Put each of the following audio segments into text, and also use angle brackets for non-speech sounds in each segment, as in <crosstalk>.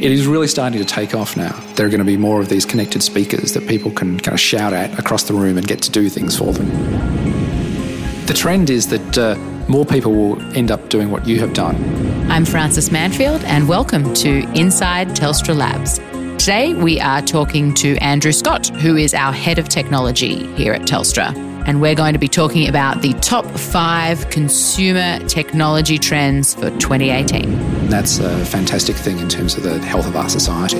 It is really starting to take off now. There are going to be more of these connected speakers that people can kind of shout at across the room and get to do things for them. The trend is that uh, more people will end up doing what you have done. I'm Frances Manfield, and welcome to Inside Telstra Labs. Today, we are talking to Andrew Scott, who is our head of technology here at Telstra. And we're going to be talking about the top five consumer technology trends for 2018. That's a fantastic thing in terms of the health of our society.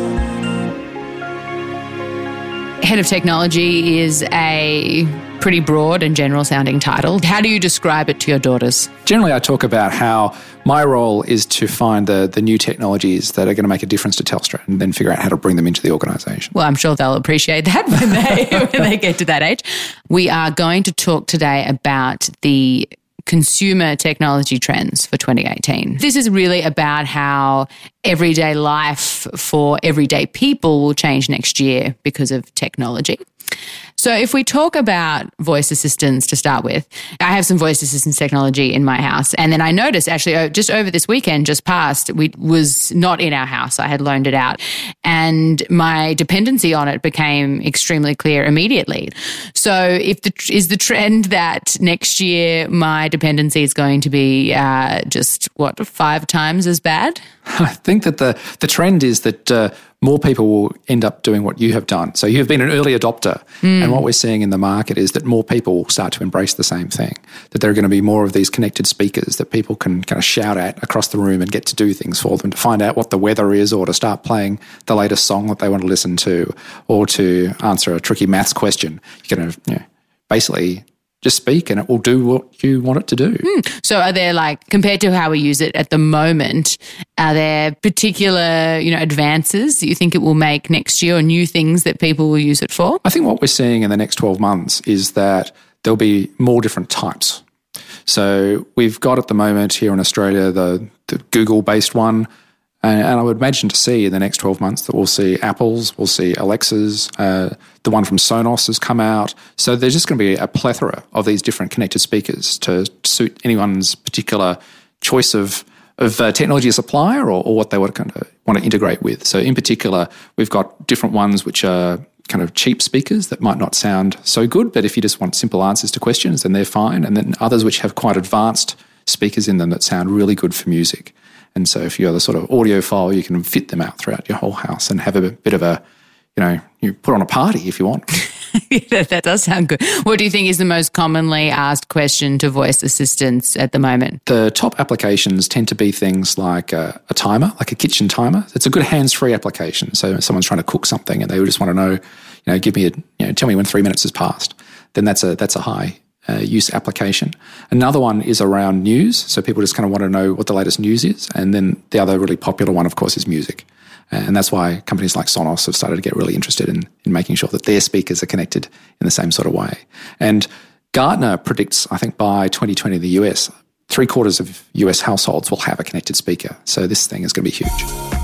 Head of technology is a pretty broad and general sounding title. How do you describe it to your daughters? Generally, I talk about how my role is to find the, the new technologies that are going to make a difference to Telstra and then figure out how to bring them into the organisation. Well, I'm sure they'll appreciate that when they, <laughs> <laughs> when they get to that age. We are going to talk today about the consumer technology trends for 2018. This is really about how everyday life for everyday people will change next year because of technology. So, if we talk about voice assistants to start with, I have some voice assistance technology in my house. And then I noticed actually just over this weekend, just past, we was not in our house. I had loaned it out. And my dependency on it became extremely clear immediately. So, if the, is the trend that next year my dependency is going to be uh, just what, five times as bad? <laughs> I think that the, the trend is that uh, more people will end up doing what you have done. So you've been an early adopter. Mm. And what we're seeing in the market is that more people will start to embrace the same thing, that there are going to be more of these connected speakers that people can kind of shout at across the room and get to do things for them, to find out what the weather is or to start playing the latest song that they want to listen to or to answer a tricky maths question. You're going to you know, basically just speak and it will do what you want it to do. Mm. So are there like compared to how we use it at the moment, are there particular, you know, advances that you think it will make next year or new things that people will use it for? I think what we're seeing in the next 12 months is that there'll be more different types. So we've got at the moment here in Australia the, the Google based one and, and, I would imagine to see in the next 12 months that we'll see Apple's, we'll see Alexa's, uh, the one from Sonos has come out. So there's just going to be a plethora of these different connected speakers to suit anyone's particular choice of, of uh, technology supplier or, or, what they want to, kind of want to integrate with. So in particular, we've got different ones which are kind of cheap speakers that might not sound so good, but if you just want simple answers to questions, then they're fine. And then others which have quite advanced speakers in them that sound really good for music. And so if you're the sort of audiophile, you can fit them out throughout your whole house and have a bit of a, you know, you put on a party if you want. <laughs> that, that does sound good. What do you think is the most commonly asked question to voice assistants at the moment? The top applications tend to be things like a, a timer, like a kitchen timer. It's a good hands-free application. So someone's trying to cook something and they just want to know, you know, give me a, you know, tell me when three minutes has passed. Then that's a that's a high uh, use application. Another one is around news. So people just kind of want to know what the latest news is. And then the other really popular one, of course, is music. And that's why companies like Sonos have started to get really interested in, in making sure that their speakers are connected in the same sort of way. And Gartner predicts, I think by 2020 in the US, three quarters of US households will have a connected speaker. So this thing is going to be huge.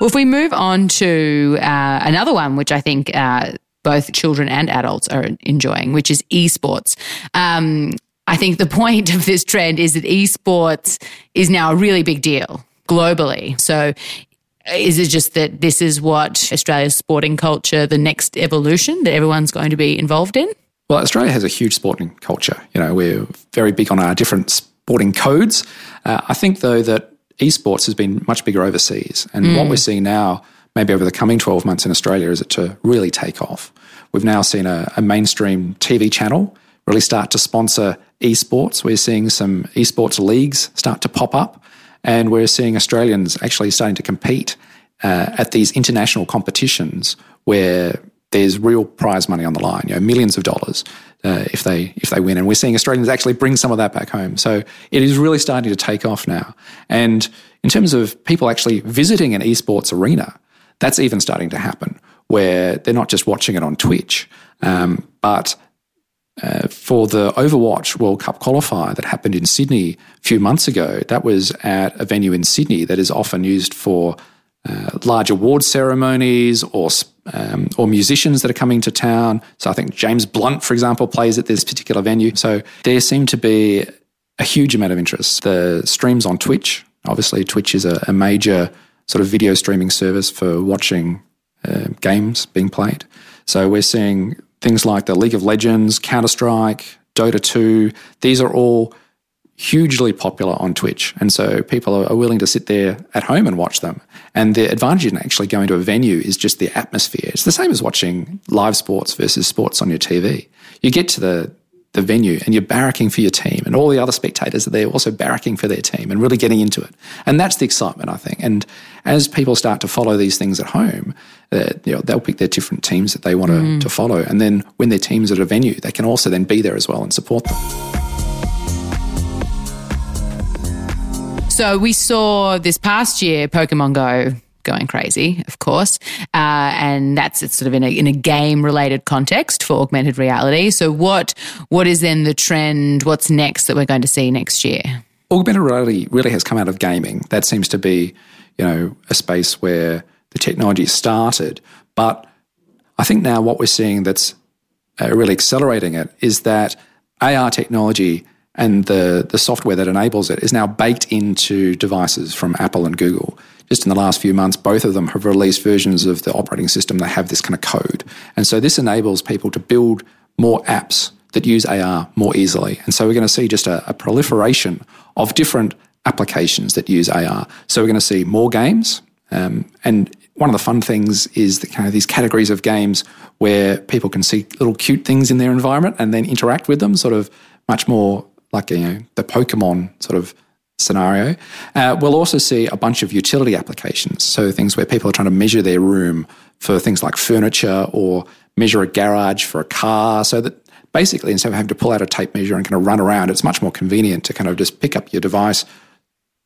Well, if we move on to uh, another one, which I think uh, both children and adults are enjoying, which is esports. Um, I think the point of this trend is that esports is now a really big deal globally. So is it just that this is what Australia's sporting culture, the next evolution that everyone's going to be involved in? Well, Australia has a huge sporting culture. You know, we're very big on our different sporting codes. Uh, I think, though, that esports has been much bigger overseas. And mm. what we're seeing now maybe over the coming 12 months in Australia is it to really take off. We've now seen a, a mainstream TV channel really start to sponsor esports. We're seeing some esports leagues start to pop up, and we're seeing Australians actually starting to compete uh, at these international competitions where there's real prize money on the line, you know, millions of dollars uh, if they if they win. And we're seeing Australians actually bring some of that back home. So it is really starting to take off now. And in terms of people actually visiting an esports arena, that's even starting to happen where they're not just watching it on Twitch, um, but uh, for the Overwatch World Cup qualifier that happened in Sydney a few months ago, that was at a venue in Sydney that is often used for uh, large award ceremonies or um, or musicians that are coming to town. So I think James Blunt, for example, plays at this particular venue. So there seemed to be a huge amount of interest. The streams on Twitch, obviously, Twitch is a, a major sort of video streaming service for watching uh, games being played. So we're seeing things like the League of Legends, Counter Strike, Dota 2. These are all hugely popular on Twitch. And so people are willing to sit there at home and watch them. And the advantage in actually going to a venue is just the atmosphere. It's the same as watching live sports versus sports on your TV. You get to the the venue and you're barracking for your team and all the other spectators are there also barracking for their team and really getting into it. And that's the excitement i think. And as people start to follow these things at home uh, you know, they'll pick their different teams that they want to, mm. to follow. And then when their team's at a venue they can also then be there as well and support them. So we saw this past year Pokemon Go going crazy, of course, uh, and that's it's sort of in a in a game related context for augmented reality. So what what is then the trend? What's next that we're going to see next year? Augmented reality really has come out of gaming. That seems to be, you know, a space where the technology started, but I think now what we're seeing that's uh, really accelerating it is that AR technology and the, the software that enables it is now baked into devices from Apple and Google. Just in the last few months, both of them have released versions of the operating system that have this kind of code. And so this enables people to build more apps that use AR more easily. And so we're going to see just a, a proliferation of different applications that use AR. So we're going to see more games. Um, and one of the fun things is the kind of these categories of games where people can see little cute things in their environment and then interact with them, sort of much more like you know the Pokemon sort of scenario. Uh, we'll also see a bunch of utility applications, so things where people are trying to measure their room for things like furniture or measure a garage for a car, so that basically instead of having to pull out a tape measure and kind of run around, it's much more convenient to kind of just pick up your device,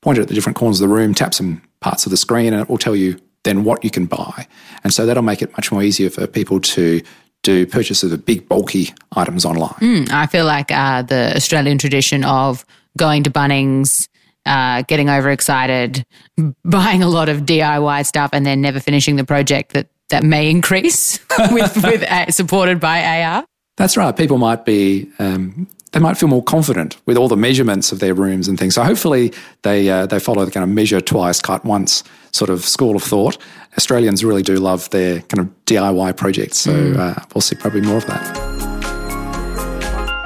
point it at the different corners of the room, tap some parts of the screen, and it will tell you then what you can buy. And so that'll make it much more easier for people to do purchases of big, bulky items online. Mm, I feel like uh, the Australian tradition of going to Bunnings, uh, getting overexcited, <laughs> buying a lot of DIY stuff, and then never finishing the project that that may increase <laughs> with with uh, supported by AR. That's right. People might be um, they might feel more confident with all the measurements of their rooms and things. So hopefully they uh, they follow the kind of measure twice, cut once sort of school of thought. Australians really do love their kind of DIY projects, so mm. uh, we'll see probably more of that.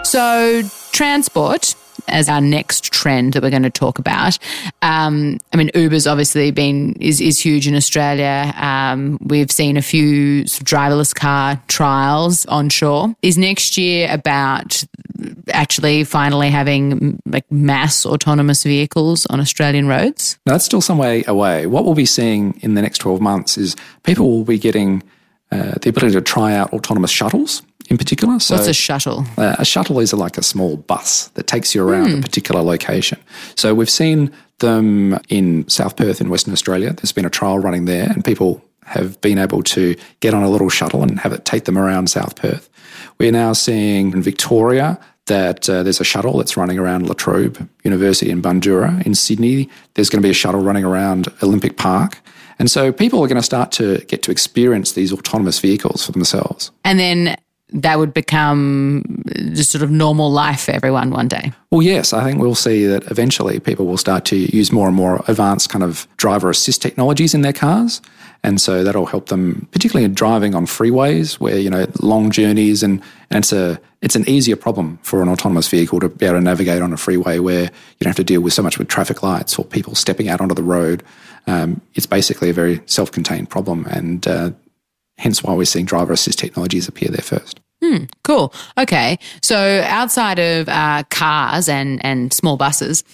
So transport as our next trend that we're going to talk about. Um, I mean, Uber's obviously been is is huge in Australia. Um, we've seen a few driverless car trials onshore. Is next year about actually finally having like mass autonomous vehicles on Australian roads? Now, that's still some way away. What we'll be seeing in the next twelve months is people will be getting. Uh, the ability to try out autonomous shuttles in particular. So What's a shuttle? Uh, a shuttle is like a small bus that takes you around mm. a hmm. particular location. So we've seen them in South Perth in Western Australia. There's been a trial running there, and people have been able to get on a little shuttle and have it take them around South Perth. We're now seeing in Victoria that uh, there's a shuttle that's running around La Trobe University in Bundoora. In Sydney, there's going to be a shuttle running around Olympic Park. And so people are going to start to get to experience these autonomous vehicles for themselves. And then that would become just sort of normal life for everyone one day? Well, yes, I think we'll see that eventually people will start to use more and more advanced kind of driver assist technologies in their cars. And so that'll help them, particularly in driving on freeways where, you know, long journeys and, and it's a it's an easier problem for an autonomous vehicle to be able to navigate on a freeway where you don't have to deal with so much with traffic lights or people stepping out onto the road. Um, it's basically a very self-contained problem. And uh, hence why we're seeing driver assist technologies appear there first. Hmm, cool. Okay. So outside of uh, cars and, and small buses,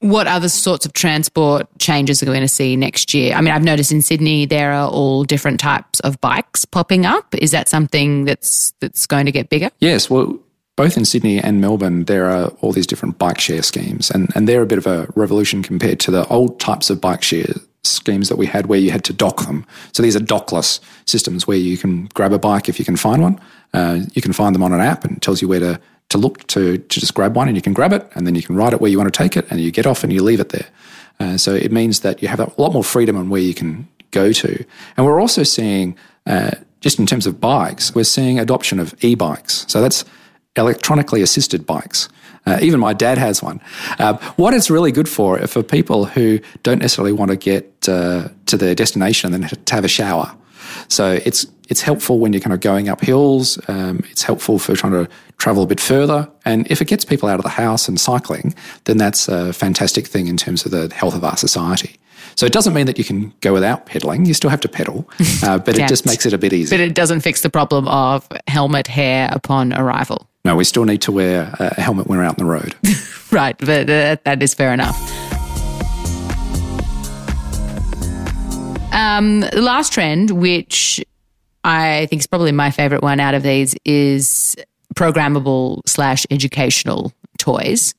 what other sorts of transport changes are we going to see next year? I mean, I've noticed in Sydney there are all different types of bikes popping up. Is that something that's that's going to get bigger? Yes. Well, both in Sydney and Melbourne, there are all these different bike share schemes, and, and they're a bit of a revolution compared to the old types of bike share schemes that we had where you had to dock them. So these are dockless systems where you can grab a bike if you can find one. Uh, you can find them on an app and it tells you where to, to look to, to just grab one and you can grab it and then you can ride it where you want to take it and you get off and you leave it there. Uh, so it means that you have a lot more freedom on where you can go to. And we're also seeing, uh, just in terms of bikes, we're seeing adoption of e-bikes. So that's electronically assisted bikes. Uh, even my dad has one. Uh, what it's really good for for people who don't necessarily want to get uh, to their destination and then to have a shower. So it's it's helpful when you're kind of going up hills. Um, it's helpful for trying to travel a bit further. And if it gets people out of the house and cycling, then that's a fantastic thing in terms of the health of our society. So it doesn't mean that you can go without pedaling. You still have to pedal, uh, but it just makes it a bit easier. But it doesn't fix the problem of helmet hair upon arrival. No, we still need to wear a helmet when we're out on the road. <laughs> right, but uh, that is fair enough. Um, the last trend, which I think is probably my favorite one out of these, is programmable slash educational toys.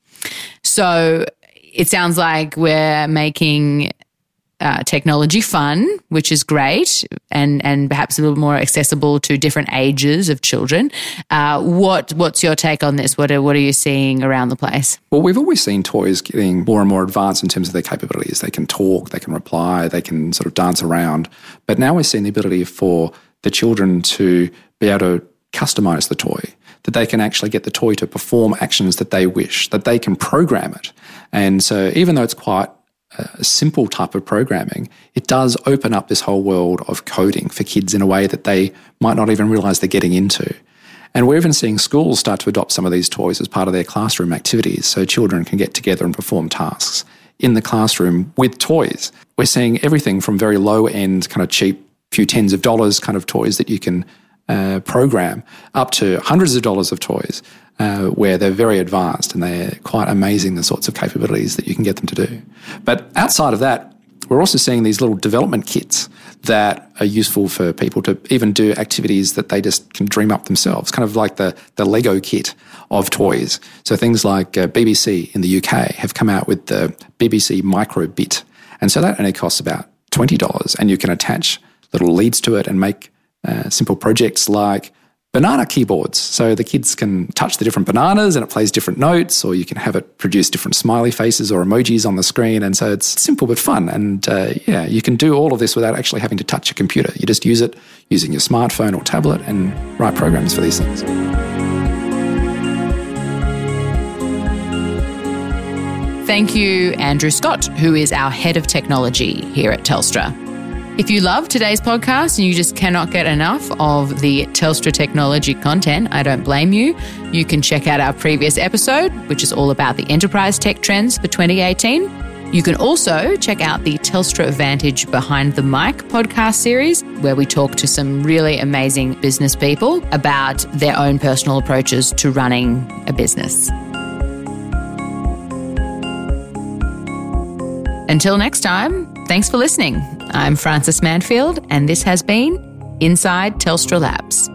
So it sounds like we're making uh, technology fun, which is great, and and perhaps a little more accessible to different ages of children. Uh, what what's your take on this? What are, what are you seeing around the place? Well, we've always seen toys getting more and more advanced in terms of their capabilities. They can talk, they can reply, they can sort of dance around. But now we're seeing the ability for the children to be able to customize the toy that they can actually get the toy to perform actions that they wish, that they can program it. And so, even though it's quite a simple type of programming, it does open up this whole world of coding for kids in a way that they might not even realize they're getting into. And we're even seeing schools start to adopt some of these toys as part of their classroom activities so children can get together and perform tasks in the classroom with toys. We're seeing everything from very low end, kind of cheap, few tens of dollars kind of toys that you can uh, program up to hundreds of dollars of toys uh, where they're very advanced and they're quite amazing the sorts of capabilities that you can get them to do. But outside of that, we're also seeing these little development kits that are useful for people to even do activities that they just can dream up themselves, kind of like the, the Lego kit of toys. So things like uh, BBC in the UK have come out with the BBC Microbit. And so that only costs about $20 and you can attach little leads to it and make uh, simple projects like banana keyboards. So the kids can touch the different bananas and it plays different notes, or you can have it produce different smiley faces or emojis on the screen. And so it's simple but fun. And uh, yeah, you can do all of this without actually having to touch a computer. You just use it using your smartphone or tablet and write programs for these things. Thank you, Andrew Scott, who is our head of technology here at Telstra. If you love today's podcast and you just cannot get enough of the Telstra technology content, I don't blame you. You can check out our previous episode, which is all about the enterprise tech trends for 2018. You can also check out the Telstra Advantage Behind the Mic podcast series, where we talk to some really amazing business people about their own personal approaches to running a business. Until next time, thanks for listening. I'm Frances Manfield, and this has been Inside Telstra Labs.